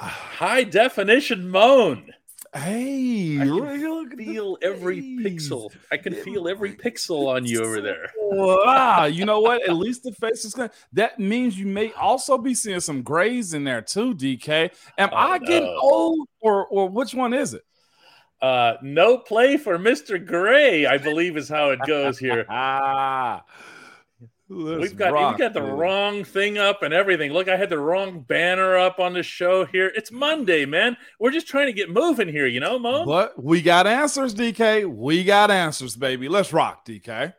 high definition moan. Hey, I can feel every pixel. I can feel every pixel on you over there. Wow, you know what? At least the face is good. That means you may also be seeing some grays in there too, DK. Am oh, I getting no. old, or or which one is it? Uh, no play for Mr. Gray, I believe is how it goes here. we've got rock, we've got the dude. wrong thing up and everything. Look, I had the wrong banner up on the show here. It's Monday, man. We're just trying to get moving here, you know, Mo. But we got answers, DK. We got answers, baby. Let's rock, DK.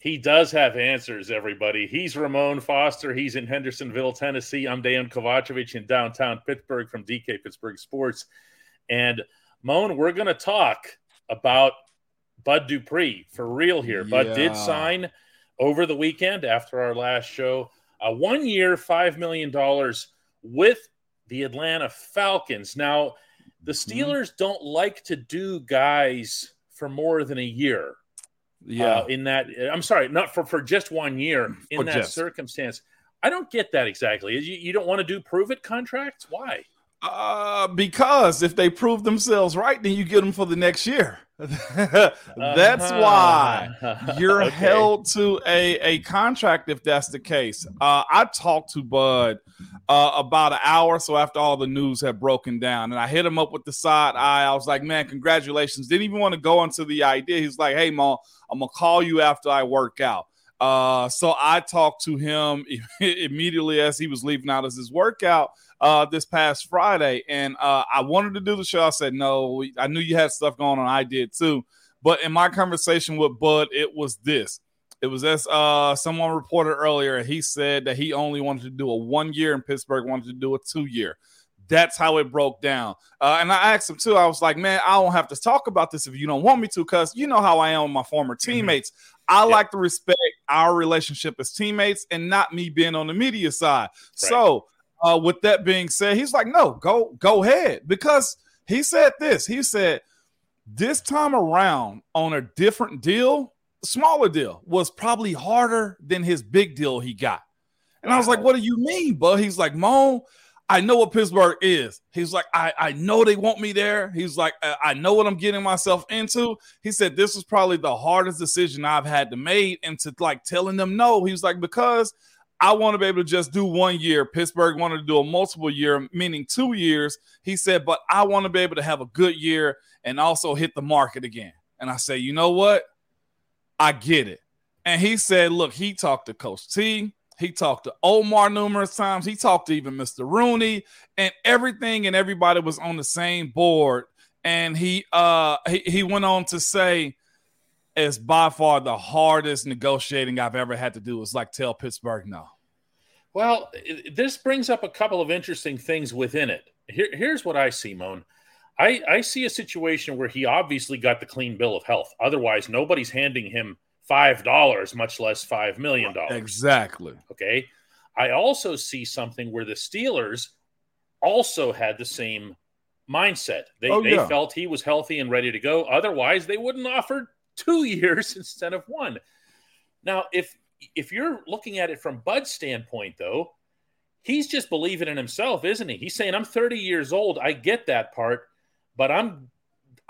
He does have answers, everybody. He's Ramon Foster. He's in Hendersonville, Tennessee. I'm Dejan Kovacevic in downtown Pittsburgh from DK Pittsburgh Sports. And Moan, we're going to talk about Bud Dupree for real here. Yeah. Bud did sign over the weekend after our last show a one year, $5 million with the Atlanta Falcons. Now, the mm-hmm. Steelers don't like to do guys for more than a year. Yeah. Uh, in that, I'm sorry, not for, for just one year in for that just. circumstance. I don't get that exactly. You, you don't want to do prove it contracts? Why? Uh, because if they prove themselves right, then you get them for the next year. that's uh-huh. why you're okay. held to a, a contract if that's the case. Uh, I talked to Bud uh, about an hour so after all the news had broken down, and I hit him up with the side eye. I was like, "Man, congratulations!" Didn't even want to go into the idea. He's like, "Hey, Ma, I'm gonna call you after I work out." Uh, so I talked to him immediately as he was leaving out as his workout uh, this past Friday, and uh, I wanted to do the show. I said no. I knew you had stuff going on. I did too. But in my conversation with Bud, it was this. It was as uh, someone reported earlier. He said that he only wanted to do a one year in Pittsburgh, wanted to do a two year. That's how it broke down. Uh, and I asked him too. I was like, man, I don't have to talk about this if you don't want me to, because you know how I am with my former mm-hmm. teammates. Mm-hmm. I yep. like to respect our relationship as teammates and not me being on the media side. Right. So uh, with that being said, he's like, no, go go ahead because he said this. He said this time around on a different deal, smaller deal was probably harder than his big deal he got. And I was like, what do you mean, bud? He's like, Mo, I know what Pittsburgh is. He's like, I, I know they want me there. He's like, I know what I'm getting myself into. He said, this was probably the hardest decision I've had to make. And to like telling them no, he was like, because I want to be able to just do one year. Pittsburgh wanted to do a multiple year, meaning two years. He said, but I want to be able to have a good year and also hit the market again. And I say, you know what? I get it. And he said, look, he talked to Coach T. He talked to Omar numerous times. He talked to even Mr. Rooney, and everything and everybody was on the same board. And he uh he, he went on to say, it's by far the hardest negotiating I've ever had to do. Is like tell Pittsburgh no. Well, this brings up a couple of interesting things within it. Here, here's what I see, Moan. I, I see a situation where he obviously got the clean bill of health. Otherwise, nobody's handing him five dollars, much less five million dollars. Exactly. Okay. I also see something where the Steelers also had the same mindset. They, oh, yeah. they felt he was healthy and ready to go. Otherwise, they wouldn't offer two years instead of one. Now, if if you're looking at it from Bud's standpoint, though, he's just believing in himself, isn't he? He's saying, "I'm 30 years old. I get that part, but I'm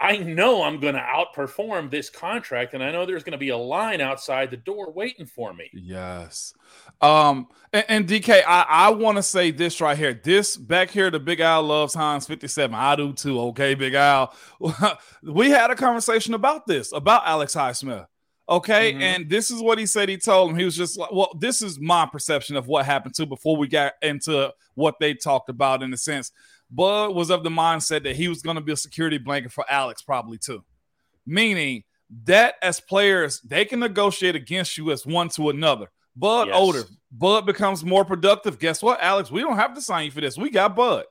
I know I'm going to outperform this contract, and I know there's going to be a line outside the door waiting for me. Yes. Um, and, and DK, I, I want to say this right here. This back here, the Big Al loves Heinz 57. I do too. Okay, Big Al. we had a conversation about this, about Alex Highsmith. Okay. Mm-hmm. And this is what he said. He told him he was just like, well, this is my perception of what happened to before we got into what they talked about in a sense. Bud was of the mindset that he was going to be a security blanket for Alex, probably too. Meaning that as players, they can negotiate against you as one to another. Bud yes. older, Bud becomes more productive. Guess what, Alex? We don't have to sign you for this. We got Bud.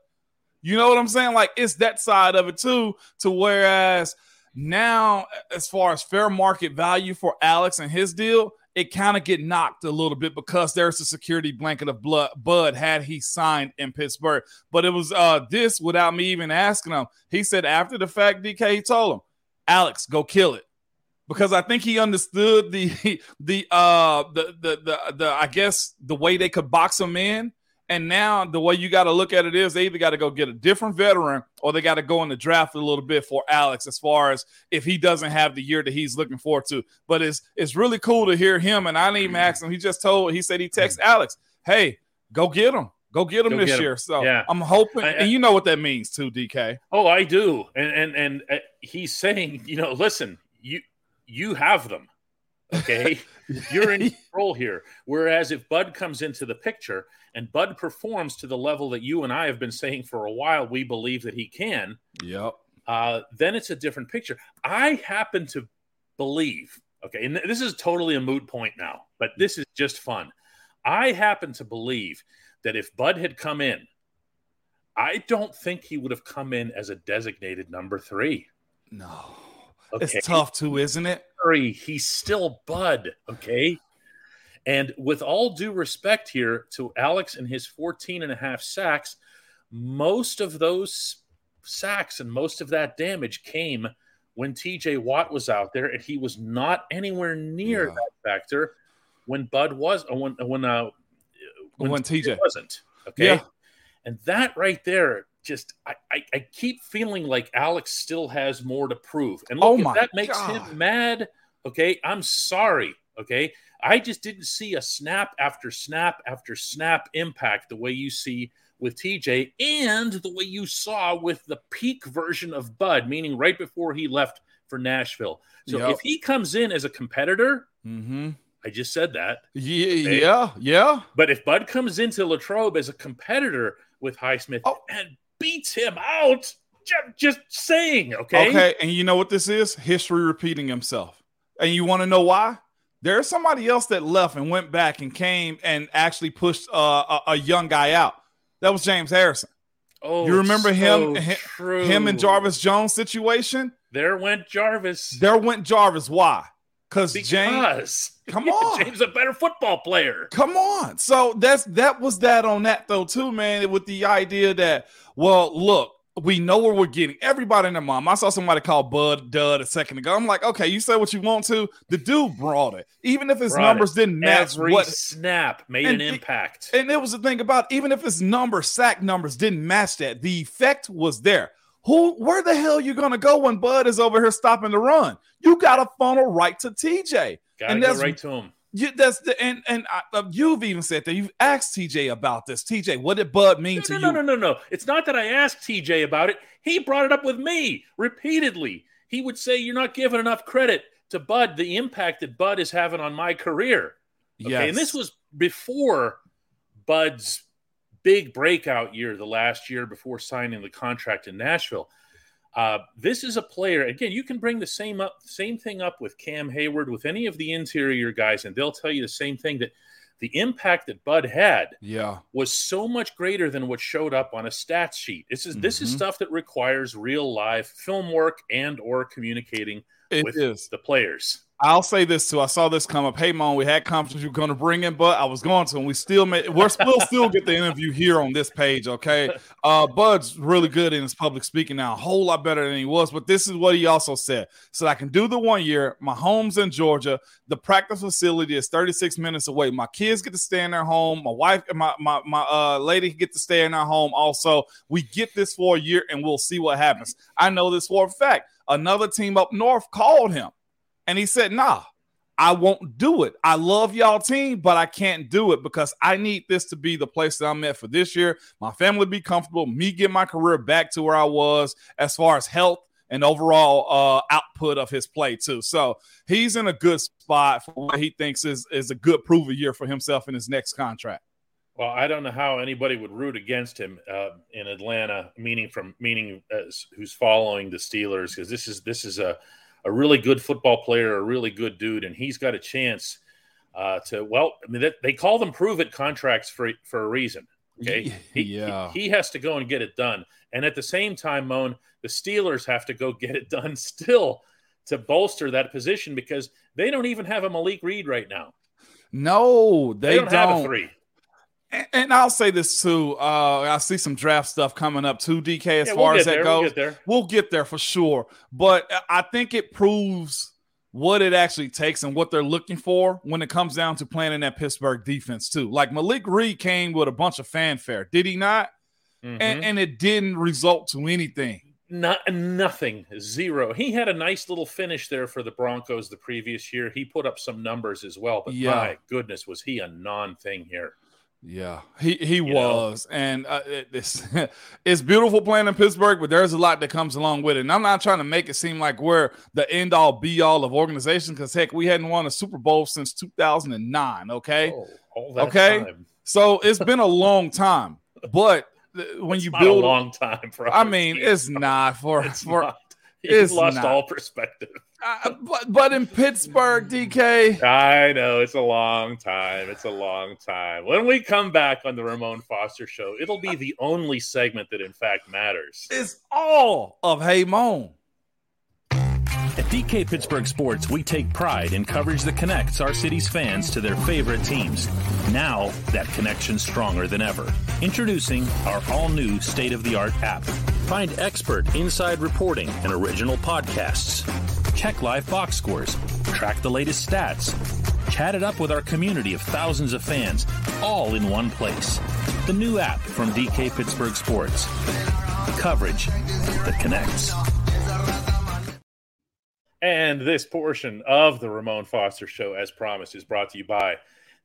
You know what I'm saying? Like it's that side of it too. To whereas now, as far as fair market value for Alex and his deal, it kind of get knocked a little bit because there's a security blanket of blood Bud had he signed in Pittsburgh. But it was uh this without me even asking him. He said after the fact, DK, he told him, Alex, go kill it. Because I think he understood the the uh the the the, the I guess the way they could box him in and now the way you got to look at it is they either got to go get a different veteran or they got to go in the draft a little bit for Alex as far as if he doesn't have the year that he's looking forward to. But it's it's really cool to hear him. And I didn't even ask him. He just told he said he texted Alex, hey, go get him. Go get him go this get year. Him. So yeah. I'm hoping, I, I, and you know what that means too, DK. Oh, I do. And and and uh, he's saying, you know, listen, you you have them. Okay, you're in control here. Whereas if Bud comes into the picture and Bud performs to the level that you and I have been saying for a while, we believe that he can. Yep. Uh, then it's a different picture. I happen to believe, okay, and this is totally a moot point now, but this is just fun. I happen to believe that if Bud had come in, I don't think he would have come in as a designated number three. No. Okay. It's tough too, isn't it? He's still Bud, okay? And with all due respect here to Alex and his 14 and a half sacks, most of those sacks and most of that damage came when TJ Watt was out there, and he was not anywhere near yeah. that factor when Bud was, uh, when when uh, when, when TJ wasn't. Okay, yeah. and that right there, just I, I, I keep feeling like Alex still has more to prove. And look, oh if that makes God. him mad, okay, I'm sorry. Okay, I just didn't see a snap after snap after snap impact the way you see with TJ and the way you saw with the peak version of Bud, meaning right before he left for Nashville. So yep. if he comes in as a competitor, mm-hmm. I just said that. Yeah, okay? yeah, yeah. But if Bud comes into Latrobe as a competitor with Highsmith oh. and beats him out, just just saying, okay? Okay, and you know what this is? History repeating himself. And you want to know why? There's somebody else that left and went back and came and actually pushed uh, a, a, young guy out. That was James Harrison. Oh, you remember so him, true. him and Jarvis Jones situation? There went Jarvis. There went Jarvis. Why? Because James, come on, James a better football player. Come on. So that's that was that on that though too, man. With the idea that, well, look, we know where we're getting. Everybody in their mom. I saw somebody call Bud Dud a second ago. I'm like, okay, you say what you want to. The dude brought it, even if his brought numbers it. didn't match Every what snap made an impact. And it was the thing about even if his number sack numbers didn't match that, the effect was there. Who, where the hell you gonna go when Bud is over here stopping the run? You got to funnel right to TJ, gotta and that's right to him. You, that's the and and uh, you've even said that you've asked TJ about this. TJ, what did Bud mean no, to no, you? No, no, no, no. It's not that I asked TJ about it. He brought it up with me repeatedly. He would say, "You're not giving enough credit to Bud. The impact that Bud is having on my career." Okay, yes. and this was before Bud's big breakout year, the last year before signing the contract in Nashville. Uh, this is a player. Again, you can bring the same up, same thing up with Cam Hayward, with any of the interior guys, and they'll tell you the same thing that the impact that Bud had, yeah, was so much greater than what showed up on a stats sheet. This is mm-hmm. this is mm-hmm. stuff that requires real live film work and or communicating it with is. the players. I'll say this too. I saw this come up. Hey, Mom, we had confidence you were going to bring in, but I was going to, and we still made. We're still still get the interview here on this page. Okay, uh, Bud's really good in his public speaking now, a whole lot better than he was. But this is what he also said: so I can do the one year. My home's in Georgia. The practice facility is 36 minutes away. My kids get to stay in their home. My wife and my my my uh, lady get to stay in our home. Also, we get this for a year, and we'll see what happens. I know this for a fact. Another team up north called him and he said, nah, I won't do it. I love y'all team, but I can't do it because I need this to be the place that I'm at for this year. My family be comfortable, me get my career back to where I was as far as health and overall uh, output of his play too. So he's in a good spot for what he thinks is is a good prove year for himself in his next contract. Well, I don't know how anybody would root against him uh, in Atlanta, meaning from meaning as, who's following the Steelers because this is this is a a really good football player, a really good dude, and he's got a chance uh, to. Well, I mean, they call them prove it contracts for for a reason. Okay, he, yeah, he, he, has to go and get it done, and at the same time, Moan, the Steelers have to go get it done still to bolster that position because they don't even have a Malik Reed right now. No, they, They don't, don't. have a three. And, and I'll say this too. Uh, I see some draft stuff coming up too, DK. As Yeah, far we'll as that there. goes, We'll get there. We'll get there for sure. But I think it proves what it actually takes and what they're looking for when it comes down to playing in that Pittsburgh defense, too. Like Malik Reed came with a bunch of fanfare, did he not? Mhm. And, and it didn't result to anything. Not nothing, zero. He had a nice little finish there for the Broncos the previous year. He put up some numbers as well, but Yeah. my goodness, was he a non-thing here? Yeah, he he You know? was, and uh, it, it's it's beautiful playing in Pittsburgh, but there's a lot that comes along with it. And I'm not trying to make it seem like we're the end all be all of organization, because heck, we hadn't won a Super Bowl since 2009. Okay, Oh, Okay. time. so it's been a long time, but when It's you build, a long time for. I mean, it's not for It's for. not. it's He's lost not. all perspective. Uh, but but in Pittsburgh, DK, I know it's a long time. It's a long time. When we come back on the Ramon Foster show, it'll be the only segment that in fact matters. it's all of Hey Moan. At DK Pittsburgh Sports, we take pride in coverage that connects our city's fans to their favorite teams. Now, that connection's stronger than ever. Introducing our all new state of the art app. Find expert inside reporting and original podcasts. Check live box scores. Track the latest stats. Chat it up with our community of thousands of fans, all in one place. The new app from DK Pittsburgh Sports. Coverage that connects. And this portion of the Ramon Foster Show, as promised, is brought to you by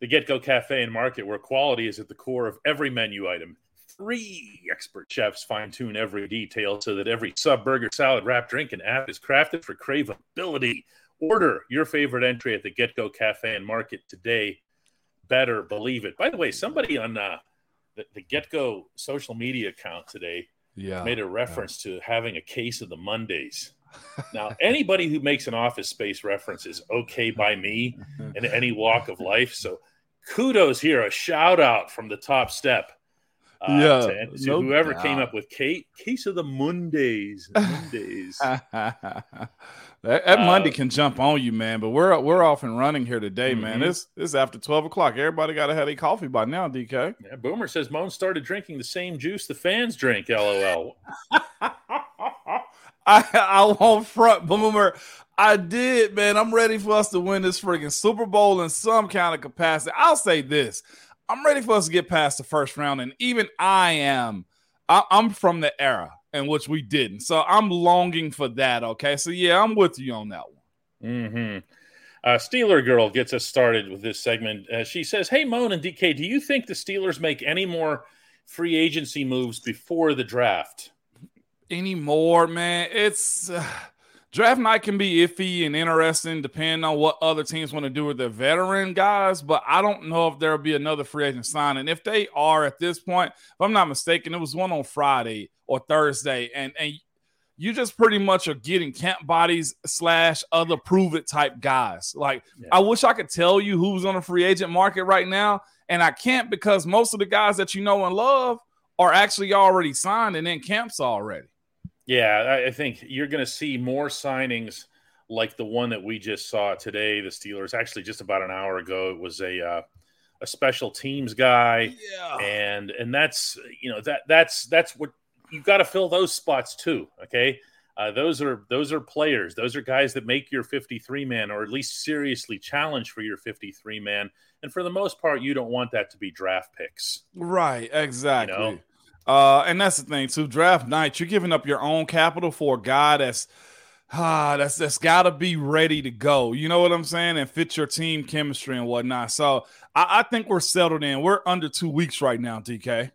the Get Go Cafe and Market, where quality is at the core of every menu item. Three expert chefs fine tune every detail so that every sub, burger, salad, wrap, drink, and app is crafted for craveability. Order your favorite entry at the Get Go Cafe and Market today. Better believe it. By the way, somebody on uh, the, the Get Go social media account today Yeah, made a reference to having a case of the Mondays. Now, anybody who makes an office space reference is okay by me in any walk of life. So, kudos here, a shout out from the top step. Uh, Yeah, to, to no whoever came up with Kate, case of the Mondays. Mondays. that, that Uh, Monday can jump on you, man. But we're we're off and running here today, man. Mhm. It's it's after twelve o'clock. Everybody got to have a coffee by now, DK. Yeah, Boomer says Moan started drinking the same juice the fans drink. LOL. I I won't front boomer. I did, man. I'm ready for us to win this freaking Super Bowl in some kind of capacity. I'll say this: I'm ready for us to get past the first round, and even I am. I, I'm from the era in which we didn't, so I'm longing for that. Okay, so yeah, I'm with you on that one. hmm Uh, Steeler Girl gets us started with this segment. Uh, she says, Hey, Moan and DK, do you think the Steelers make any more free agency moves before the draft? anymore, man. It's uh, draft night can be iffy and interesting depending on what other teams want to do with their veteran guys. But I don't know if there'll be another free agent sign. And if they are at this point, if I'm not mistaken, it was one on Friday or Thursday, and and you just pretty much are getting camp bodies slash other prove it type guys. Like Yeah. I wish I could tell you who's on the free agent market right now, and I can't because most of the guys that you know and love are actually already signed and in camps already. Yeah, I, think you're going to see more signings like the one that we just saw today. The Steelers, actually, just about an hour ago, it was a uh, a special teams guy, Yeah. and and that's you know that that's that's what you've got to fill those spots too. Okay, uh, those are those are players. Those are guys that make your 53 man, or at least seriously challenge for your 53 man. And for the most part, you don't want that to be draft picks. Right, exactly. know? Uh, and that's the thing too. Draft night, you're giving up your own capital for a guy that's ah, that's that's got to be ready to go. You know what I'm saying, and fit your team chemistry and whatnot. So I, I think we're settled in. We're under two weeks right now, DK,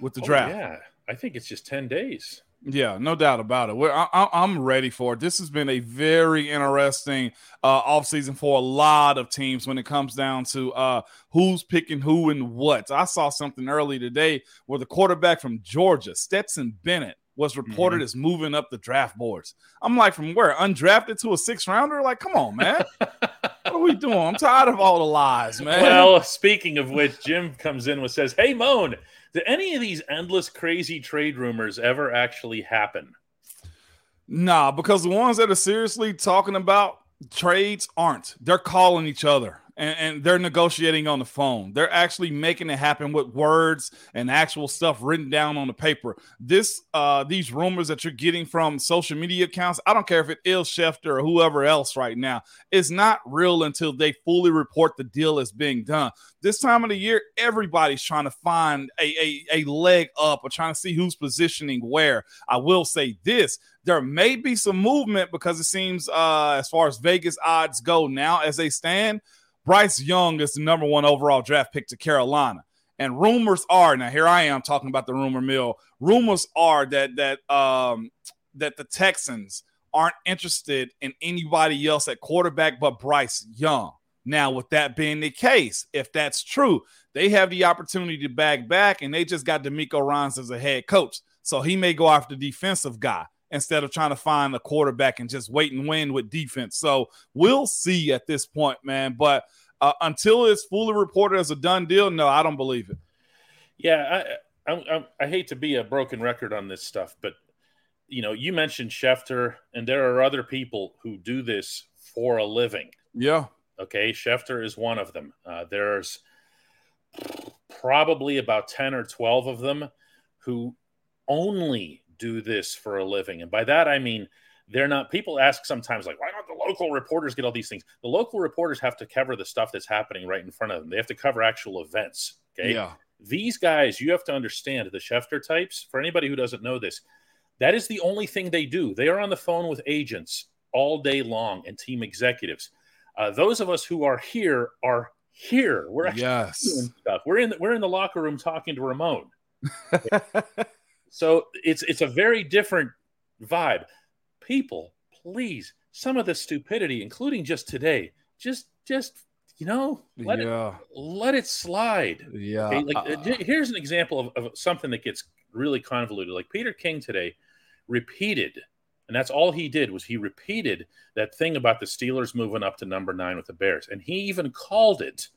with the Oh, draft. yeah, I think it's just 10 days. Yeah, no doubt about it. We're, I, I'm ready for it. This has been a very interesting uh, offseason for a lot of teams when it comes down to uh, who's picking who and what. I saw something early today where the quarterback from Georgia, Stetson Bennett, was reported as moving up the draft boards. I'm like, from where? Undrafted to a six rounder? Like, come on, man. what are we doing? I'm tired of all the lies, man. Well, speaking of which, Jim comes in and says, Hey, Moan, did any of these endless crazy trade rumors ever actually happen? Nah, because the ones that are seriously talking about trades aren't. They're calling each other. And, and, they're negotiating on the phone. They're actually making it happen with words and actual stuff written down on the paper. This, uh, these rumors that you're getting from social media accounts, I don't care if it is Schefter or whoever else right now, is not real until they fully report the deal is being done. This time of the year, everybody's trying to find a, a, a leg up or trying to see who's positioning where. I will say this there may be some movement because it seems, uh, as far as Vegas odds go now, as they stand, Bryce Young is the number one overall draft pick to Carolina. And rumors are now here I am talking about the rumor mill. Rumors are that that um that the Texans aren't interested in anybody else at quarterback but Bryce Young. Now, with that being the case, if that's true, they have the opportunity to back back, and they just got DeMeco Ryans as a head coach. So he may go after the defensive guy instead of trying to find a quarterback and just wait and win with defense. So we'll see at this point, man. But uh, until it's fully reported as a done deal, no, I don't believe it. Yeah, I, I, I hate to be a broken record on this stuff, but you know, you mentioned Schefter, and there are other people who do this for a living. Yeah. Okay, Schefter is one of them. Uh, there's probably about ten or twelve of them who only do this for a living. And by that, I mean, they're not, people ask sometimes, like, why don't the local reporters get all these things? The local reporters have to cover the stuff that's happening right in front of them, they have to cover actual events. Okay. Yeah. These guys, you have to understand the Schefter types. For anybody who doesn't know this, that is the only thing they do. They are on the phone with agents all day long and team executives. Uh, those of us who are here are here. We're actually yes. doing stuff. We're in the, we're in the locker room talking to Ramon. So it's it's a very different vibe. People, please, some of the stupidity, including just today, just just you know, let yeah. it let it slide. Yeah. Okay? Like uh, here's an example of, of something that gets really convoluted. Like Peter King today repeated, and that's all he did was he repeated that thing about the Steelers moving up to number nine with the Bears, and he even called it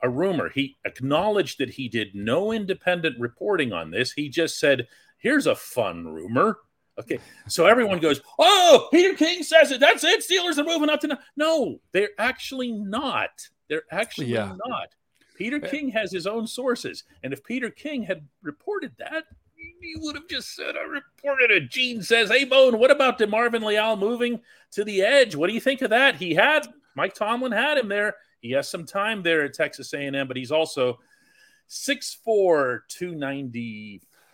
a rumor. He acknowledged that he did no independent reporting on this. He just said Here's a fun rumor. Okay, so everyone goes, "Oh, Peter King says it. That's it. Steelers are moving up to no." No, they're actually not. They're actually yeah. not. Peter eh. King has his own sources, and if Peter King had reported that, he would have just said, "I reported it." Gene says, "Hey, Bone, what about DeMarvin Leal moving to the edge? What do you think of that?" He had Mike Tomlin had him there. He has some time there at Texas A&M, but he's also 6'4",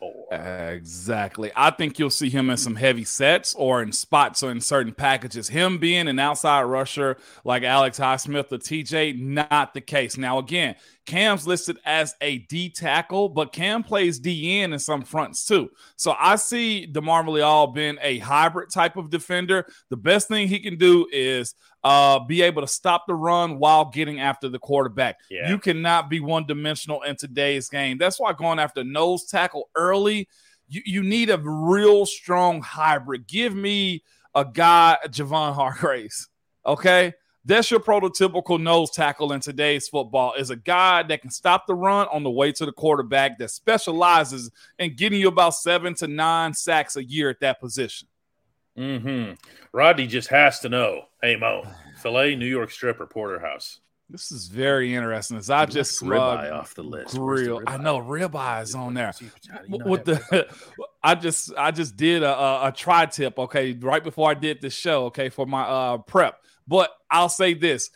290 Exactly. I think you'll see him in some heavy sets or in spots or in certain packages. Him being an outside rusher like Alex Highsmith or TJ, not the case. Now, again, Cam's listed as a D tackle, but Cam plays DN in some fronts too. So I see DeMar Leal being a hybrid type of defender. The best thing he can do is uh, be able to stop the run while getting after the quarterback. Yeah. You cannot be one dimensional in today's game. That's why going after nose tackle early, you, you need a real strong hybrid. Give me a guy, Javon Hargraves. Okay. That's your prototypical nose tackle in today's football is a guy that can stop the run on the way to the quarterback that specializes in getting you about seven to nine sacks a year at that position. Mm-hmm. Rodney just has to know. Hey Mo, filet New York strip or porterhouse. This is very interesting. As I just ribeye off the list. Grill. I know ribeye is on there. With the, I just I just did a, a, a tri tip. Okay, right before I did this show. Okay, for my uh prep. But I'll say this: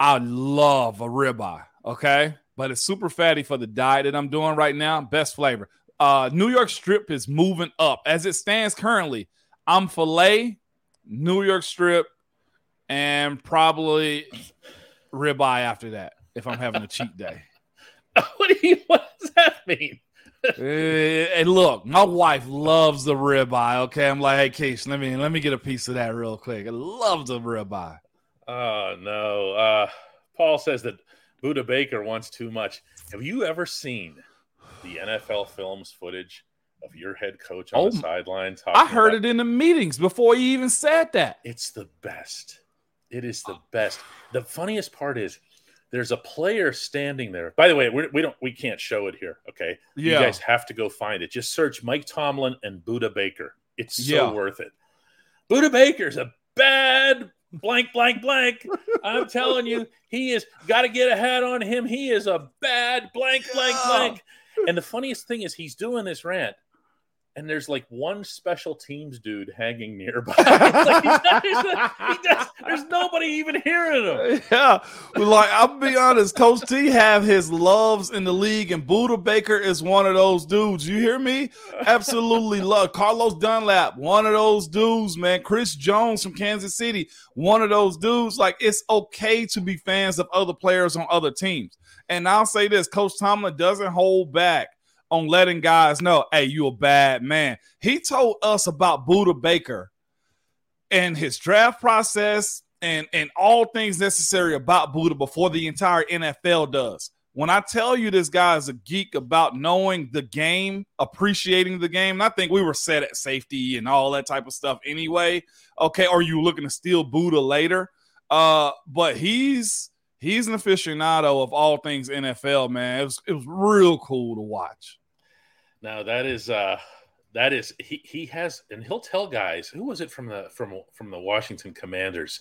I love a ribeye. Okay, but it's super fatty for the diet that I'm doing right now. Best flavor. Uh, New York strip is moving up as it stands currently. I'm filet, New York strip, and probably ribeye after that if I'm having a cheat day. what do you? What does that mean? Eh, and look, my wife loves the ribeye. Okay, I'm like, hey, Keith, let me let me get a piece of that real quick. I love the ribeye. Oh no, uh, Paul says that Budda Baker wants too much. Have you ever seen the NFL films footage of your head coach on oh, the sideline? I heard it in the meetings before he even said that. It's the best. It is the best. The funniest part is there's a player standing there. By the way, we're, we don't we can't show it here. Okay, yeah. you guys have to go find it. Just search Mike Tomlin and Budda Baker. It's so yeah. worth it. Budda Baker's a bad blank, blank, blank. I'm telling you, he is got to get a hat on him. He is a bad blank, blank, blank. And the funniest thing is, he's doing this rant and there's like one special teams dude hanging nearby. like does, there's nobody even hearing him. Yeah, like I'll be honest, Coach T have his loves in the league, and Budda Baker is one of those dudes. You hear me? Absolutely love Carlos Dunlap, one of those dudes, man. Chris Jones from Kansas City, one of those dudes. Like it's okay to be fans of other players on other teams. And I'll say this: Coach Tomlin doesn't hold back on letting guys know, hey, you a bad man. He told us about Budda Baker and his draft process and, and all things necessary about Budda before the entire NFL does. When I tell you this guy is a geek about knowing the game, appreciating the game, and I think we were set at safety and all that type of stuff anyway. Okay, are you looking to steal Budda later? Uh, but he's he's an aficionado of all things NFL, man. It was it was real cool to watch. Now that is uh that is he he has and he'll tell guys who was it from the from from the Washington Commanders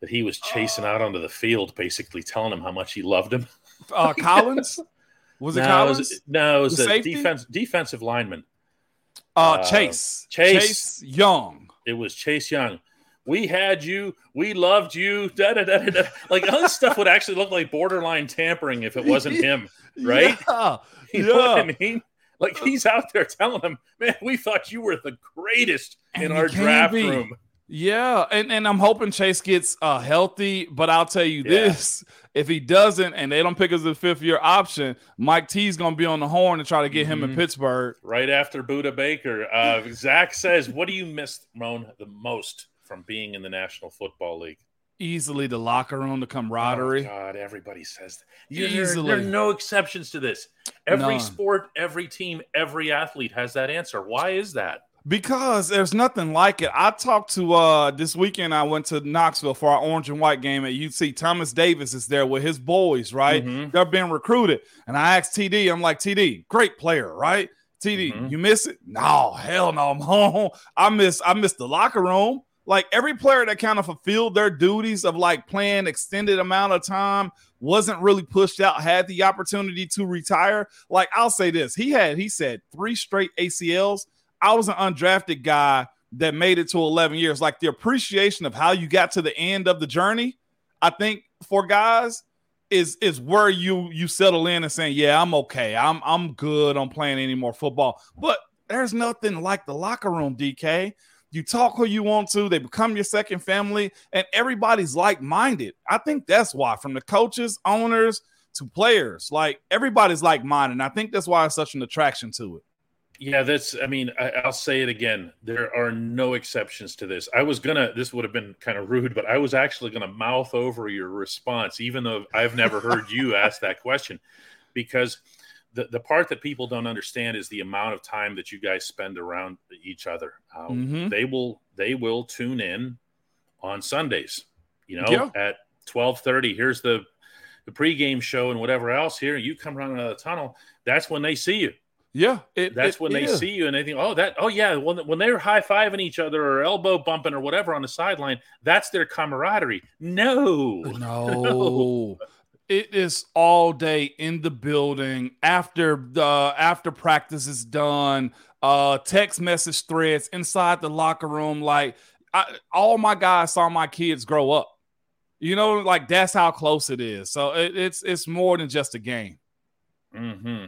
that he was chasing out onto the field, basically telling him how much he loved him. Uh, Collins was it no, Collins? It was, no, it was the a defense defensive lineman. Uh, uh, Chase. Chase Chase Young. It was Chase Young we had you, we loved you, da da da da. Like other stuff would actually look like borderline tampering if it wasn't him, right? Yeah, you yeah. what I mean? Like he's out there telling them, man, we thought you were the greatest and in our draft be. room. Yeah, and, and I'm hoping Chase gets uh, healthy, but I'll tell you yeah. this: if he doesn't, and they don't pick as the fifth year option, Mike T's going to be on the horn to try to get mm-hmm. him in mm-hmm. Pittsburgh right after Budda Baker. Uh, Zach says, "What do you miss, Moan, the most from being in the National Football League?" Easily the locker room, the camaraderie. Oh, God, everybody says that. Easily. There, there, are no exceptions to this. Every None. sport, every team, every athlete has that answer. Why is that? Because there's nothing like it. I talked to uh this weekend. I went to Knoxville for our orange and white game at UC. Thomas Davis is there with his boys, right? Mm-hmm. They're being recruited, and I asked TD. I'm like, TD, great player, right? TD, mm-hmm. you miss it? No, hell no, I'm home. I miss I miss the locker room. Like every player that kind of fulfilled their duties of like playing extended amount of time wasn't really pushed out, had the opportunity to retire. Like I'll say this, he had he said three straight ACLs I was an undrafted guy that made it to 11 years. Like the appreciation of how you got to the end of the journey, I think for guys is is where you you settle in and saying, "Yeah, I'm okay. I'm I'm good on playing any more football." But there's nothing like the locker room, DK. You talk who you want to, they become your second family, and everybody's like-minded. I think that's why, from the coaches, owners to players, like everybody's like-minded. I think that's why it's such an attraction to it. Yeah, that's. I mean, I, will say it again. There are no exceptions to this. I was gonna. This would have been kind of rude, but I was actually gonna mouth over your response, even though I've never heard you ask that question, because the the part that people don't understand is the amount of time that you guys spend around each other. Um, mm-hmm. They will. They will tune in on Sundays. You know, yeah. at twelve thirty. Here's the the pregame show and whatever else. Here, you come running out of the tunnel. That's when they see you yeah, it, that's it, when they see you and they think, oh, that, oh yeah, when when they're high fiving each other or elbow bumping or whatever on the sideline, that's their camaraderie. No, no, no. it is all day in the building after the after practice is done. Uh, text message threads inside the locker room. Like I, all my guys saw my kids grow up. You know, like that's how close it is. So it, it's it's more than just a game. Hmm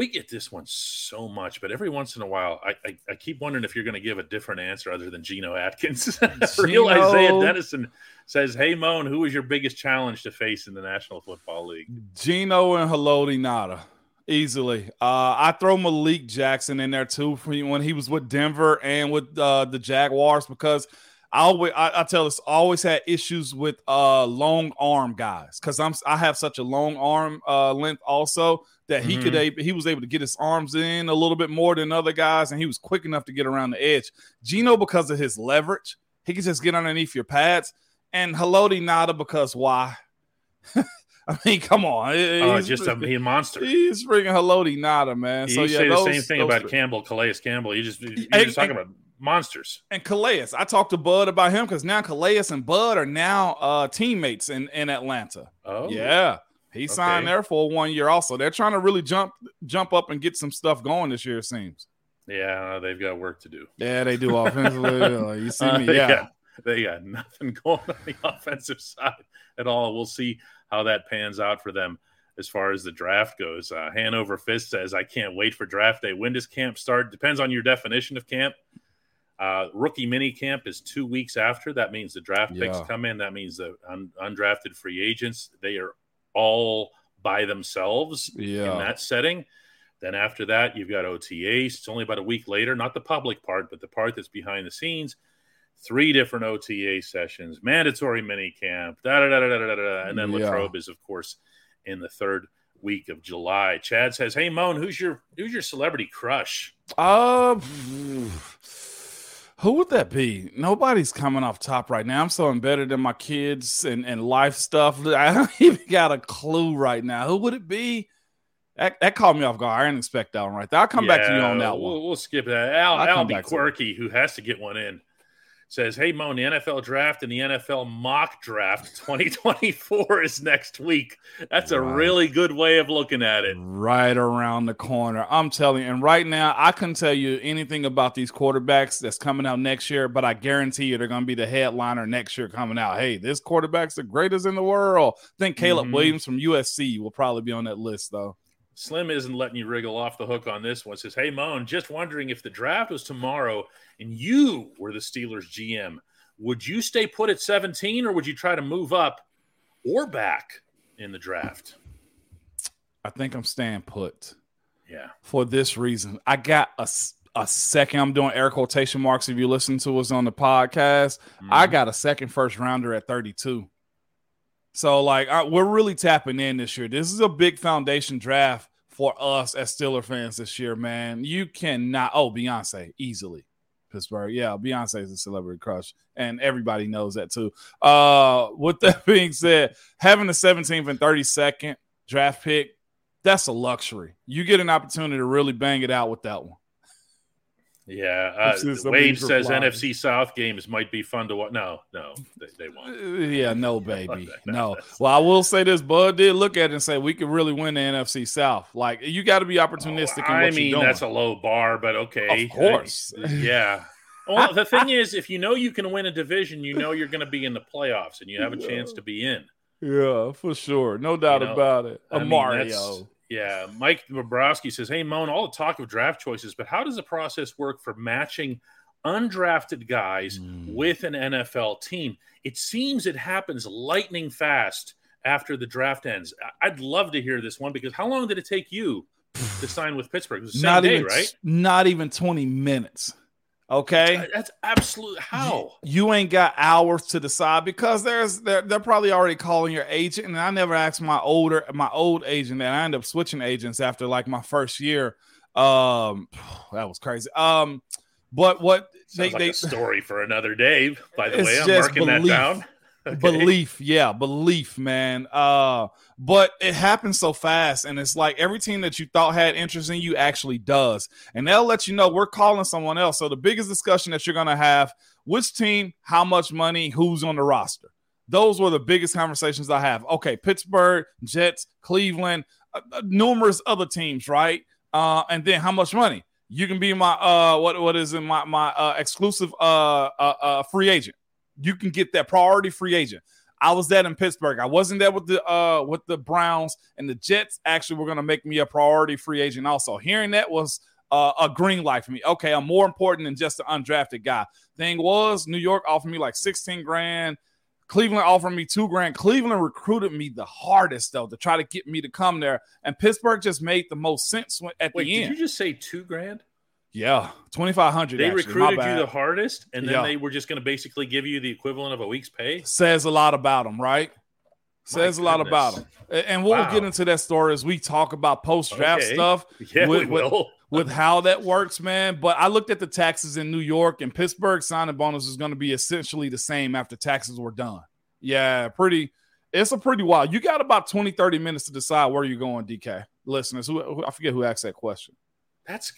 we get this one so much, but every once in a while, I, I, I keep wondering if you're going to give a different answer other than Geno Atkins. Real Isaiah Dennison says, "Hey Moan, who was your biggest challenge to face in the National Football League?" Geno and Haloti Ngata, easily. Uh, I throw Malik Jackson in there too for when he was with Denver and with uh, the Jaguars because I always I, I tell us always had issues with uh long arm guys because I'm I have such a long arm uh length also that he mm-hmm. could he was able to get his arms in a little bit more than other guys and he was quick enough to get around the edge. Geno, because of his leverage, he could just get underneath your pads, and Haloti Ngata, because why? I mean, come on. Oh, he's just a, he a monster. He's freaking Haloti Ngata, man. You so, yeah, say those, the same thing about Campbell, Calais Campbell. You just, you're just talking about monsters. And Calais, I talked to Bud about him because now Calais and Bud are now uh, teammates in, in Atlanta. Oh, yeah. He signed okay. there for one year also. They're trying to really jump jump up and get some stuff going this year, it seems. Yeah, they've got work to do. Yeah, they do offensively. you see me, uh, they yeah. Got, they got nothing going on the offensive side at all. We'll see how that pans out for them as far as the draft goes. Uh, Hanover Fist says, I can't wait for draft day. When does camp start? Depends on your definition of camp. Uh, rookie mini camp is two weeks after. That means the draft picks come in. That means the un- undrafted free agents, they are all by themselves yeah. in that setting. Then after that, you've got OTAs. It's only about a week later, not the public part, but the part that's behind the scenes. Three different OTA sessions, mandatory mini camp, da da da da da da, and then yeah. Latrobe is, of course, in the third week of July. Chad says, "Hey, Moan, who's your who's your celebrity crush?" Uh, who would that be? Nobody's coming off top right now. I'm so embedded in my kids and, and life stuff. I don't even got a clue right now. Who would it be? That, that caught me off guard. I didn't expect that one right there. I'll come yeah, back to you on that we'll, one. We'll skip that. Al, Al be quirky, who has to get one in says, Hey, Moan, the NFL draft and the NFL mock draft 2024 is next week. That's a really good way of looking at it. Right around the corner. I'm telling you. And right now, I couldn't tell you anything about these quarterbacks that's coming out next year, but I guarantee you they're going to be the headliner next year coming out. Hey, this quarterback's the greatest in the world. I think Caleb mm-hmm. Williams from USC will probably be on that list, though. Slim isn't letting you wriggle off the hook on this one. Says, Hey, Moan, just wondering if the draft was tomorrow and you were the Steelers GM, would you stay put at 17 or would you try to move up or back in the draft? I think I'm staying put. Yeah. For this reason, I got a, a second. I'm doing air quotation marks. If you listen to us on the podcast, mm-hmm. I got a second first rounder at 32. So, like, I, we're really tapping in this year. This is a big foundation draft for us as Steeler fans this year, man. You cannot. Oh, Beyonce easily. Pittsburgh. Yeah, Beyonce is a celebrity crush, and everybody knows that too. Uh, with that being said, having the 17th and 32nd draft pick, that's a luxury. You get an opportunity to really bang it out with that one. Yeah, uh, Wade says NFC South games might be fun to watch. No, no, they, they won't. Uh, yeah, no, baby, no. Well, I will say this: Bud did look at it and say we could really win the NFC South. Like you got to be opportunistic. Oh, I mean, that's a low bar, but okay, of course, I yeah. Well, the thing is, if you know you can win a division, you know you're going to be in the playoffs, and you have a chance to be in. Yeah, for sure, no doubt you know, about it. A Mario. Yeah, Mike Bobrowski says, "Hey, Moan, all the talk of draft choices, but how does the process work for matching undrafted guys mm. with an NFL team? It seems it happens lightning fast after the draft ends. I'd love to hear this one because how long did it take you to sign with Pittsburgh? not day, even, right? Not even twenty minutes. Okay, that's absolute. How you, you, ain't got hours to decide because there's they're, they're probably already calling your agent, and I never asked my older my old agent, and I end up switching agents after like my first year. Um, that was crazy. Um, but what Sounds they, like they, a story for another day. By the way, I'm marking belief. that down. Okay. Belief, yeah, belief, man. Uh, but it happens so fast, and it's like every team that you thought had interest in you actually does, and they'll let you know we're calling someone else. So the biggest discussion that you're gonna have: which team, how much money, who's on the roster. Those were the biggest conversations I have. Okay, Pittsburgh, Jets, Cleveland, uh, uh, numerous other teams, right? Uh, and then how much money? You can be my uh, what what is in my my uh, exclusive uh, uh, uh free agent you can get that priority free agent. I was that in Pittsburgh. I wasn't there with the uh with the Browns and the Jets. Actually, were going to make me a priority free agent. Also, hearing that was uh, a green light for me. Okay, I'm more important than just an undrafted guy. Thing was, New York offered me like 16 grand. Cleveland offered me two grand. Cleveland recruited me the hardest though to try to get me to come there, and Pittsburgh just made the most sense at Wait, the end. Did you just say two grand? Yeah, twenty five hundred. They actually, recruited you the hardest, and then yeah. they were just going to basically give you the equivalent of a week's pay. Says a lot about them, right? Says a lot about them, and we'll wow. get into that story as we talk about post draft okay. stuff. Yeah, with, we will. with how that works, man. But I looked at the taxes in New York and Pittsburgh signing bonus is going to be essentially the same after taxes were done. Yeah, pretty. It's a pretty wild. You got about 20, 30 minutes to decide where you're going, DK. Listeners, who, who I forget who asked that question. That's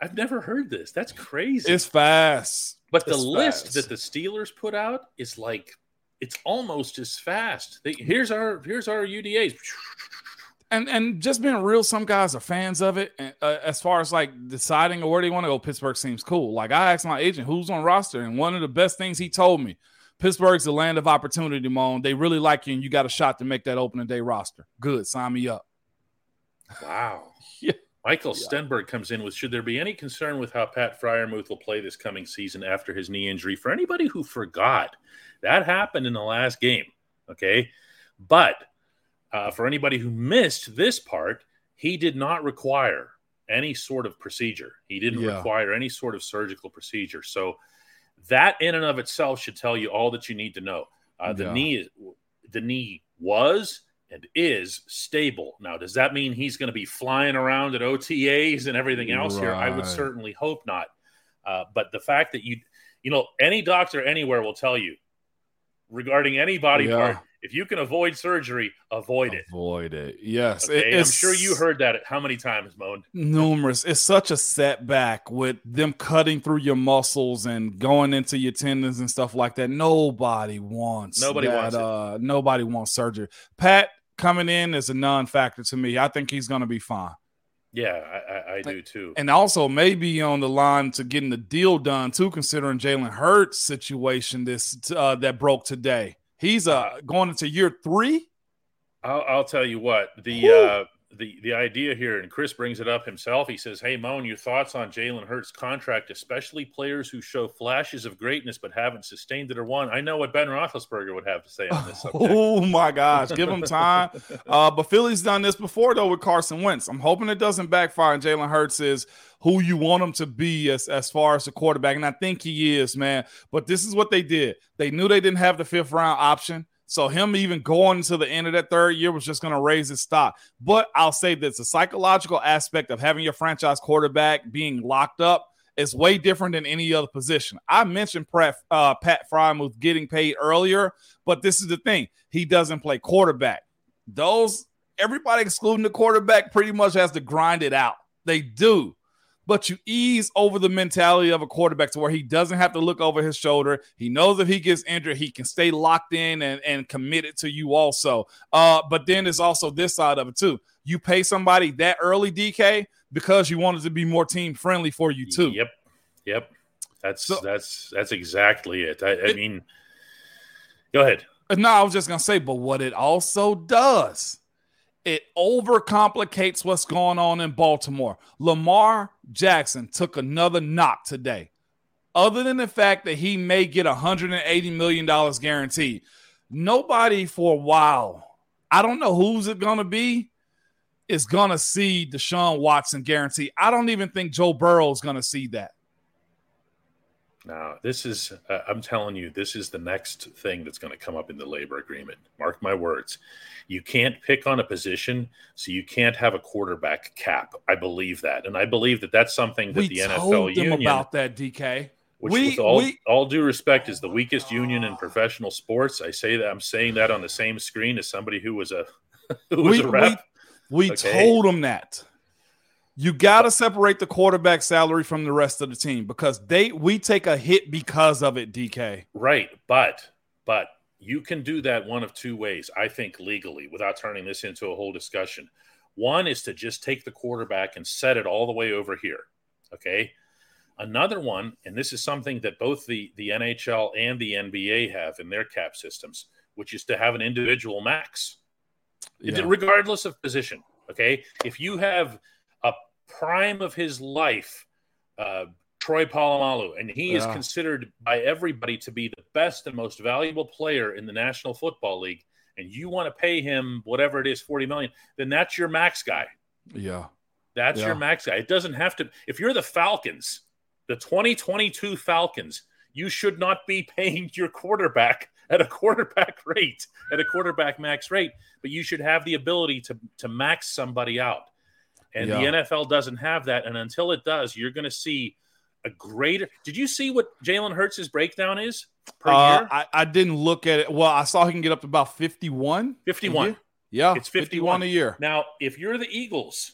I've never heard this. That's crazy. It's fast. But the It's list fast. that the Steelers put out is like it's almost as fast. They, here's our here's our UDAs. and and just being real, some guys are fans of it. And, uh, as far as like deciding where they want to go, Pittsburgh seems cool. Like I asked my agent who's on roster, and one of the best things he told me, Pittsburgh's the land of opportunity, Moan. They really like you, and you got a shot to make that opening day roster. Good, sign me up. Wow. Yeah. Michael Yeah. Stenberg comes in with Should there be any concern with how Pat Freiermuth will play this coming season after his knee injury? For anybody who forgot, that happened in the last game. Okay. But uh, for anybody who missed this part, he did not require any sort of procedure. He didn't Yeah. require any sort of surgical procedure. So that in and of itself should tell you all that you need to know. Uh, the Yeah. knee the knee was and is stable. Now, does that mean he's going to be flying around at OTAs and everything else here? I would certainly hope not. Uh, but the fact that you, you know, any doctor anywhere will tell you regarding any body Yeah. part, if you can avoid surgery, avoid it. Avoid it. Yes, Okay? it- I'm sure you heard that how many times, Moan? numerous. It's such a setback with them cutting through your muscles and going into your tendons and stuff like that. Nobody wants. Nobody that, wants. Uh, nobody wants surgery. Pat coming in is a non-factor to me. I think he's going to be fine. Yeah, I, I, I do too. And also maybe on the line to getting the deal done too, considering Jalen Hurts' situation this uh, that broke today. He's uh, going into year three. I'll, I'll tell you what the uh, the the idea here, and Chris brings it up himself. He says, "Hey, Moan, your thoughts on Jalen Hurts' contract, especially players who show flashes of greatness but haven't sustained it or won." I know what Ben Roethlisberger would have to say on this subject. Oh my gosh, give him time. Uh, but Philly's done this before though with Carson Wentz. I'm hoping it doesn't backfire. And Jalen Hurts is who you want him to be as as far as a quarterback, and I think he is, man. But this is what they did. They knew they didn't have the fifth round option. So him even going to the end of that third year was just going to raise his stock. But I'll say this: the psychological aspect of having your franchise quarterback being locked up is way different than any other position. I mentioned Pat, uh, Pat Freiermuth getting paid earlier, but this is the thing: he doesn't play quarterback. Those everybody excluding the quarterback pretty much has to grind it out. They do. But you ease over the mentality of a quarterback to where he doesn't have to look over his shoulder. He knows if he gets injured, he can stay locked in and, and committed to you also. Uh, but then there's also this side of it too. You pay somebody that early, DK, because you want it to be more team friendly for you too. Yep, yep. That's So- that's that's exactly it. I, I It- mean, go ahead. No, I was just gonna say, but what it also does, it overcomplicates what's going on in Baltimore. Lamar Jackson took another knock today. Other than the fact that he may get $180 million guaranteed, nobody for a while, I don't know who's it gonna be, is gonna see Deshaun Watson guarantee. I don't even think Joe Burrow is gonna see that. Now, this is, uh, I'm telling you, this is the next thing that's going to come up in the labor agreement. Mark my words. You can't pick on a position, so you can't have a quarterback cap. I believe that. And I believe that that's something that we the NFL told them union, about that, DK. which we- with all, we- all due respect is the weakest union in professional sports. I say that I'm saying that on the same screen as somebody who was a, who was We- a rep. We Okay. told them that. You got to separate the quarterback salary from the rest of the team because they we take a hit because of it, DK. Right, but but you can do that one of two ways, I think legally, without turning this into a whole discussion. One is to just take the quarterback and set it all the way over here. Okay. Another one, and this is something that both the, the NHL and the NBA have in their cap systems, which is to have an individual max, Yeah. regardless of position. Okay. If you have a prime of his life, uh, Troy Polamalu, and he is considered by everybody to be the best and most valuable player in the National Football League, and you want to pay him whatever it is, 40 million, then that's your max guy. Yeah. That's Yeah. your max guy. It doesn't have to. If you're the Falcons, the 2022 Falcons, you should not be paying your quarterback at a quarterback rate, at a quarterback max rate, but you should have the ability to to max somebody out. And Yeah. the NFL doesn't have that. And until it does, you're going to see a greater. Did you see what Jalen Hurts' breakdown is per Uh, year? I, I didn't look at it. Well, I saw he can get up to about 51. 51. Yeah. It's 51. a year. Now, if you're the Eagles,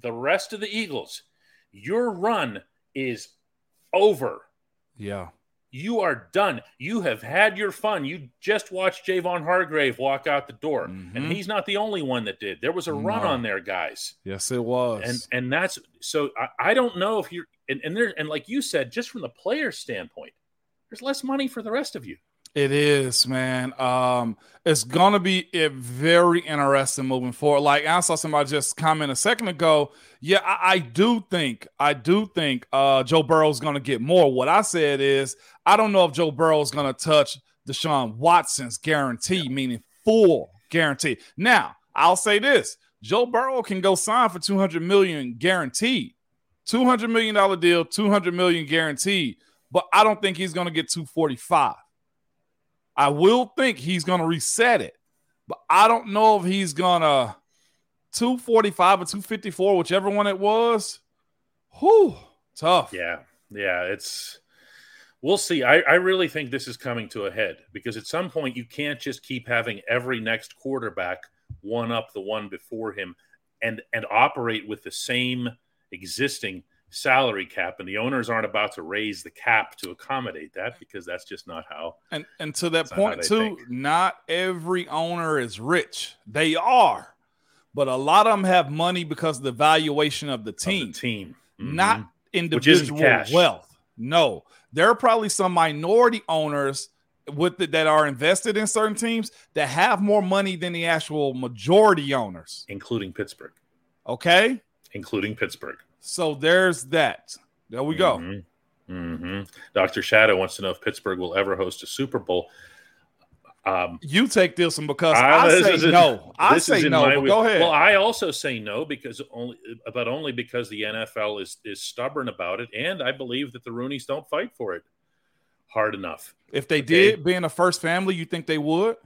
the rest of the Eagles, Your run is over. Yeah. You are done. You have had your fun. You just watched Javon Hargrave walk out the door, Mhm. and he's not the only one that did. There was a run on there, guys, Yes, it was. and and that's so. I, I don't know if you're and and there and like you said, just from the player standpoint, there's less money for the rest of you. It is, man. Um, it's gonna be it very interesting moving forward. Like I saw somebody just comment a second ago. Yeah, I, I do think, I do think uh Joe Burrow's gonna get more. What I said is I don't know if Joe Burrow is gonna touch Deshaun Watson's guarantee, meaning full guarantee. Now, I'll say this: Joe Burrow can go sign for 200 million guaranteed. 200 million dollar deal, 200 million guaranteed, but I don't think he's gonna get 245. I will think he's going to reset it, but I don't know if he's going to 245 or 254, whichever one it was. Whew, tough. Yeah, yeah, it's. We'll see. I, I really think this is coming to a head because at some point you can't just keep having every next quarterback one up the one before him and and operate with the same existing salary cap and the owners aren't about to raise the cap to accommodate that because that's just not how And and to that That's not how point too, think. not every owner is rich. They are, but a lot of them have money because of the valuation of the of the team, team Mhm. not individual cash. wealth. No, there are probably some minority owners with the, that are invested in certain teams that have more money than the actual majority owners. including Pittsburgh Okay, including Pittsburgh so there's that. There we go. Mhm. Mhm. Dr. Shadow wants to know if Pittsburgh will ever host a Super Bowl. Um, You take this one because I this say is no. I say no. But go ahead. Well, I also say no because only, but only because the NFL is is stubborn about it, and I believe that the Rooney's don't fight for it hard enough. if they okay. did, being a first family, you think they would?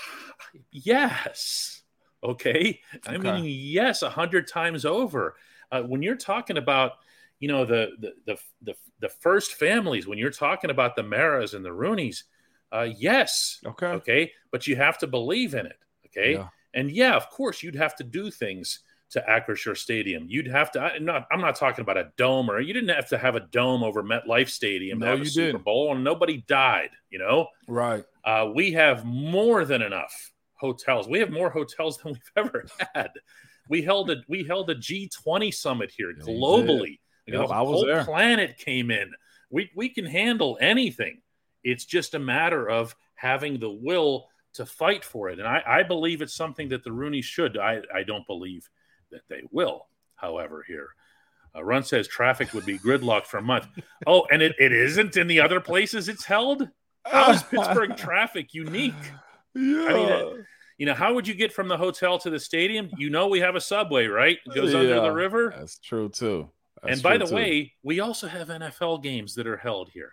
yes. Okay. I mean, yes, a hundred times over. Uh, when you're talking about, you know, the, the the the the first families, when you're talking about the Maras and the Rooneys, uh, yes, Okay. okay, but you have to believe in it. Okay. Yeah. And yeah, of course, you'd have to do things to Acrisure Stadium. You'd have to. I'm not. I'm not talking about a dome, or you didn't have to have a dome over MetLife Stadium to No, have a you Super didn't. Bowl, and nobody died. You know, Right. uh, we have more than enough hotels. We have more hotels than we've ever had. We held a we held a G20 summit here Yeah, you globally. Yep, the I was whole there. planet came in. We we can handle anything. It's just a matter of having the will to fight for it. And I, I believe it's something that the Rooney should. I, I don't believe that they will, however, here. Uh, Run says traffic would be gridlocked for a month. Oh, and it, it isn't in the other places it's held? How is Pittsburgh traffic unique? Yeah. I mean, uh, You know, how would you get from the hotel to the stadium? You know, we have a subway, right? It goes under the river. That's true too. That's and by the too. way, we also have NFL games that are held here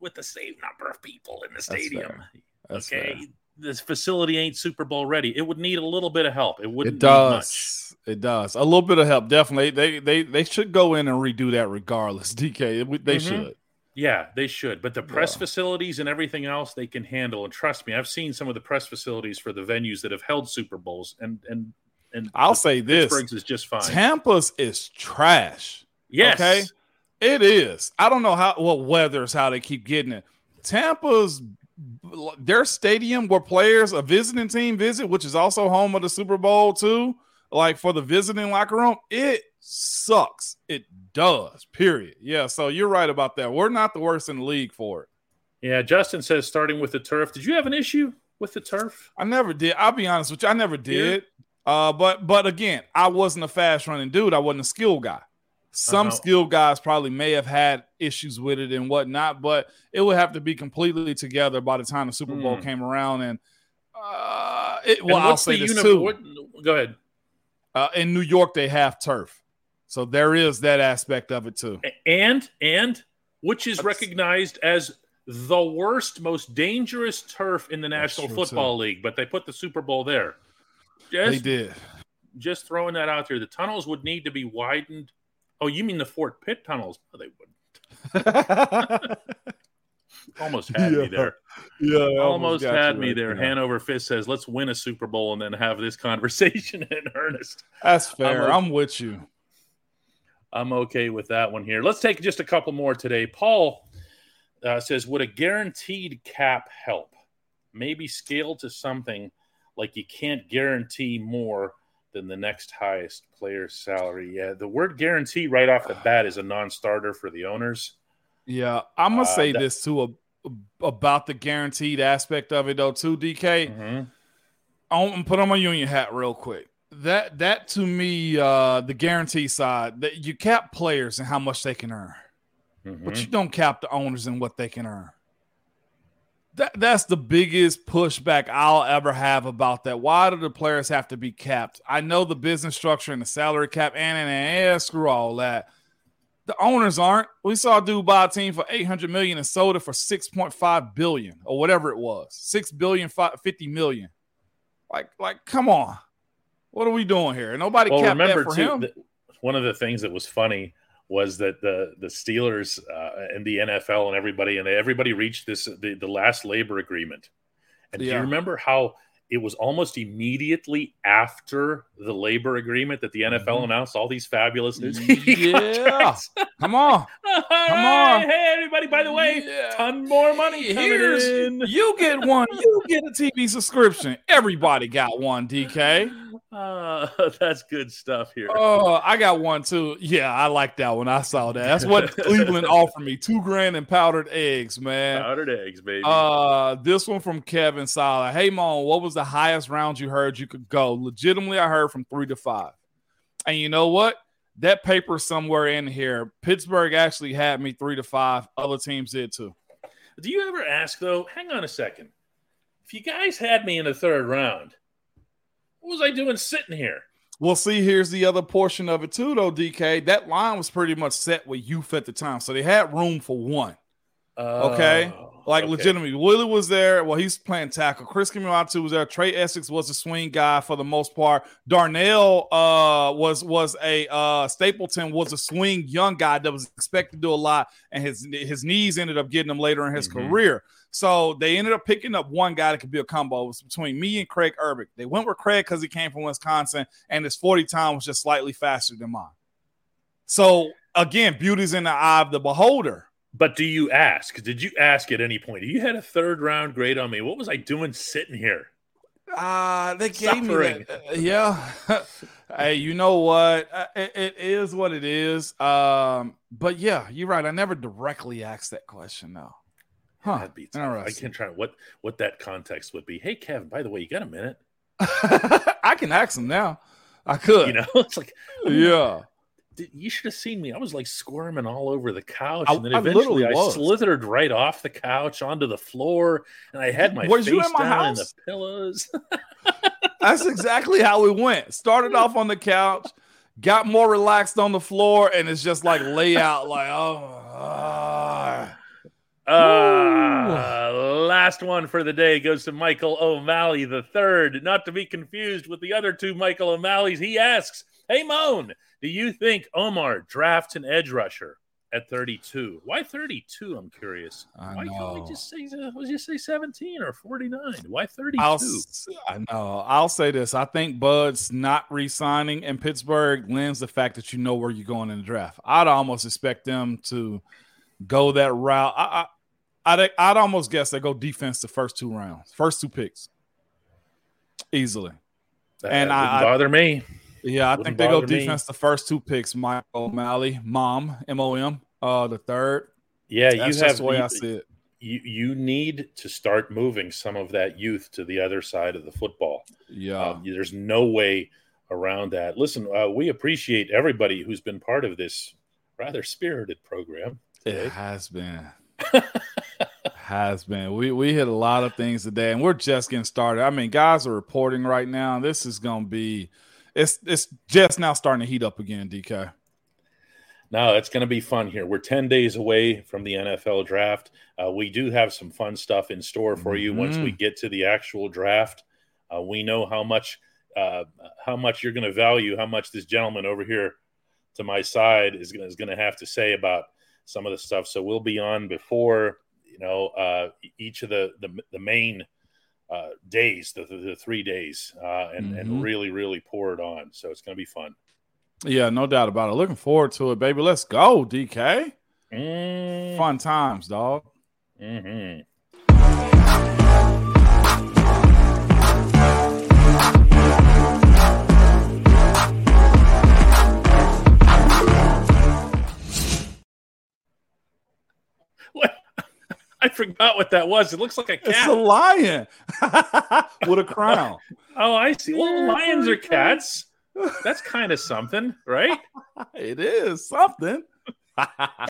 with the same number of people in the stadium. fair. That's okay. fair. This facility ain't Super Bowl ready. It would need a little bit of help. It wouldn't it need much. does. It does. A little bit of help, definitely. They they they should go in and redo that regardless. DK, they Mhm. should. Yeah, they should. But the press Yeah. facilities and everything else they can handle. And trust me, I've seen some of the press facilities for the venues that have held Super Bowls and and and I'll say this: Pittsburgh's is just fine. Tampa's is trash. yes. okay. It is. I don't know how what weather's how they keep getting it. Tampa's their stadium where players, a visiting team visit, which is also home of the Super Bowl too, like for the visiting locker room, it sucks. It does. Period. Yeah. So you're right about that. We're not the worst in the league for it. Yeah, Justin says starting with the turf. Did you have an issue with the turf? I never did. I'll be honest with you. I never did. Uh, but but again, I wasn't a fast running dude. I wasn't a skill guy. Some Uh-huh. skilled guys probably may have had issues with it and whatnot, but it would have to be completely together by the time the Super Bowl Hmm. came around. And uh, it, well, And I'll say the this uni- too. what- go ahead. Uh, in New York, they have turf, so there is that aspect of it too. And and which is That's- recognized as the worst, most dangerous turf in the National Football League, but they put the Super Bowl there. They did. just throwing that out there. The tunnels would need to be widened. Oh, you mean the Fort Pitt tunnels? No, they wouldn't. Almost had me there. yeah, I Almost had me right there. Hanover Fist says, "Let's win a Super Bowl and then have this conversation in earnest." That's fair. I'm I'm, with you. I'm okay with that one here. Let's take just a couple more today. Paul uh, says, "Would a guaranteed cap help? Maybe scale to something like you can't guarantee more." Than the next highest player's salary. Yeah, the word guarantee right off the bat is a non-starter for the owners. Yeah, I'm gonna uh, say that, this too about the guaranteed aspect of it though too. DK, mm-hmm. I'm put on my union hat real quick. That that to me, uh, the guarantee side that you cap players and how much they can earn, mm-hmm. but you don't cap the owners and what they can earn. That, that's the biggest pushback I'll ever have about that. Why do the players have to be capped? I know the business structure and the salary cap, and and, and screw all that. The owners aren't. We saw a dude buy a team for 800 million and sold it for 6.5 billion or whatever it was. 6 billion, 50 million. Like, like, come on. What are we doing here? Nobody well, remember too, one of the things that was funny was that the the Steelers uh, and the NFL and everybody and everybody reached this the, the last labor agreement. And yeah. do you remember how it was almost immediately after the labor agreement that the NFL mm-hmm. announced all these fabulous new yeah. Come on. Come on. Hey, everybody, by the way, yeah. ton more money Here's, in. You get one. You get a TV subscription. Everybody got one, DK. Uh, that's good stuff here. Oh, I got one too. Yeah, I like that one. I saw that. That's what Cleveland offered me. Two grand and powdered eggs, man. Powdered eggs, baby. Uh, this one from Kevin Sala. Hey, Mom, what was the highest round you heard you could go? Legitimately, I heard from three to five. And you know what? That paper somewhere in here. Pittsburgh actually had me three to five. Other teams did too. Do you ever ask though? Hang on a second. If you guys had me in the third round what was I doing sitting here? Well, see, here's the other portion of it too, though, DK. That line was pretty much set with youth at the time, so they had room for one. Uh, okay, like okay. legitimately, Willie was there. Well, he's playing tackle. Chris Kemoeatu was there. Trey Essex was a swing guy for the most part. Darnell uh, was was a uh, Stapleton was a swing young guy that was expected to do a lot, and his his knees ended up getting him later in his mm-hmm. career. So they ended up picking up one guy that could be a combo. It was between me and Craig Urbik. They went with Craig because he came from Wisconsin, and his 40 time was just slightly faster than mine. So again, beauty's in the eye of the beholder. But do you ask? Did you ask at any point? You had a third round grade on me. What was I doing sitting here? Uh, they gave Suffering. me that. Uh, yeah. hey, you know what? Uh, it, it is what it is. Um, but yeah, you're right. I never directly asked that question though. Huh. That'd be tough. I can try what what that context would be. Hey, Kevin, by the way, you got a minute? I can ask him now. I could. You know, it's like, yeah. You should have seen me. I was like squirming all over the couch, I, and then eventually I, I, slithered right off the couch onto the floor, and I had my was face down house? in the pillows. That's exactly how we went. Started off on the couch, got more relaxed on the floor, and it's just like layout, like oh. Uh, uh, last one for the day goes to Michael O'Malley the third, not to be confused with the other two Michael O'Malleys. He asks, "Hey Moan, do you think Omar drafts an edge rusher at 32? Why 32? I'm curious. I Why know. can't we just say let's just say 17 or 49? Why 32? I'll, I know. I'll say this. I think Bud's not re-signing in Pittsburgh lends the fact that you know where you're going in the draft. I'd almost expect them to go that route. I, I I'd I'd almost guess they go defense the first two rounds, first two picks, easily. That and I bother me. Yeah, I Wouldn't think they go defense me. the first two picks. Mike O'Malley, Mom, M O M, uh, the third. Yeah, That's you have the way you, I see it. You you need to start moving some of that youth to the other side of the football. Yeah, um, there's no way around that. Listen, uh, we appreciate everybody who's been part of this rather spirited program. Today. It has been. has been. We we hit a lot of things today, and we're just getting started. I mean, guys are reporting right now. This is going to be, it's it's just now starting to heat up again. DK. No, it's going to be fun here. We're ten days away from the NFL draft. Uh, we do have some fun stuff in store for you mm-hmm. once we get to the actual draft. Uh, we know how much uh, how much you're going to value how much this gentleman over here to my side is going is going to have to say about some of the stuff. So we'll be on before you know uh, each of the the, the main uh, days, the, the, three days, uh, and mm-hmm. and really really pour it on. So it's going to be fun. Yeah, no doubt about it. Looking forward to it, baby. Let's go, DK. Mm. Fun times, dog. Mm-hmm. What? I forgot what that was. It looks like a cat. It's a lion with a crown. oh, I see. Well, lions are cats. That's kind of something, right? it is something.